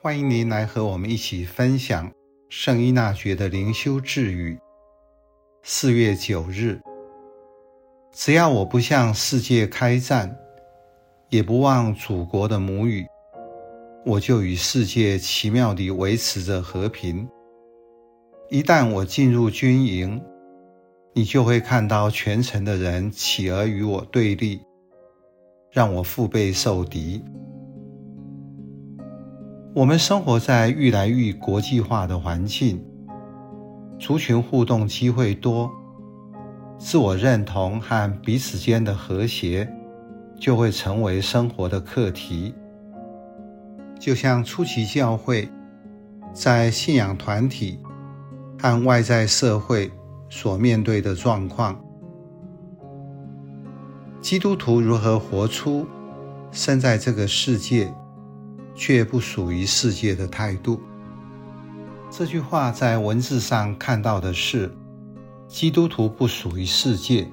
欢迎您来和我们一起分享圣依纳爵的灵修智语。四月九日，只要我不向世界开战，也不忘祖国的母语，我就与世界奇妙地维持着和平。一旦我进入军营，你就会看到全城的人企而与我对立，让我腹背受敌。我们生活在愈来愈国际化的环境，族群互动机会多，自我认同和彼此间的和谐就会成为生活的课题。就像初期教会在信仰团体和外在社会所面对的状况，基督徒如何活出生在这个世界，却不属于世界的态度。这句话在文字上看到的是，基督徒不属于世界，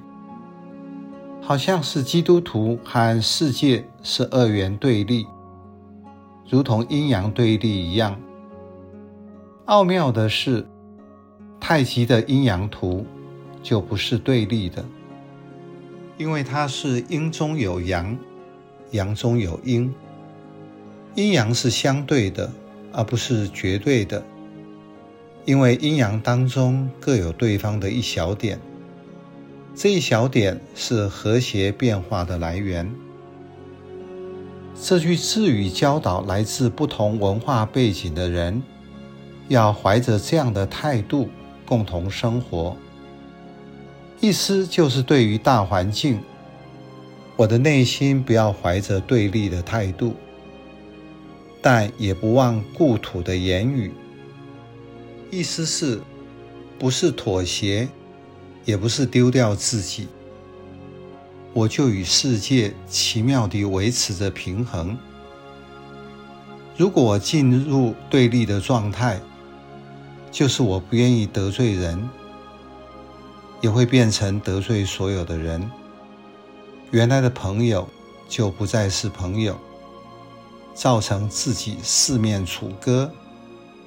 好像是基督徒和世界是二元对立，如同阴阳对立一样。奥妙的是，太极的阴阳图就不是对立的，因为它是阴中有阳，阳中有阴。阴阳是相对的，而不是绝对的，因为阴阳当中各有对方的一小点，这一小点是和谐变化的来源。这句智语教导来自不同文化背景的人，要怀着这样的态度共同生活。意思就是对于大环境，我的内心不要怀着对立的态度。但也不忘故土的言语，意思是，不是妥协，也不是丢掉自己，我就与世界奇妙地维持着平衡。如果我进入对立的状态，就是我不愿意得罪人，也会变成得罪所有的人。原来的朋友就不再是朋友。造成自己四面楚歌，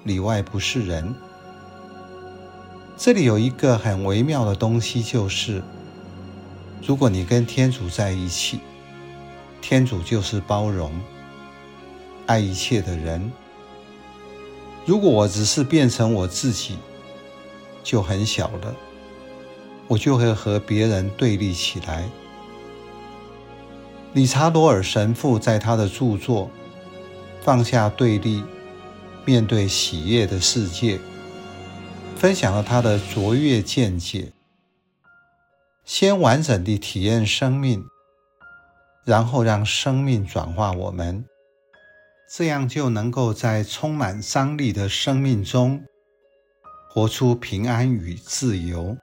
里外不是人。这里有一个很微妙的东西，就是如果你跟天主在一起，天主就是包容、爱一切的人。如果我只是变成我自己，就很小了，我就会和别人对立起来。理查罗尔神父在他的著作。放下对立，面对喜悦的世界，分享了他的卓越见解。先完整地体验生命，然后让生命转化我们，这样就能够在充满张力的生命中，活出平安与自由。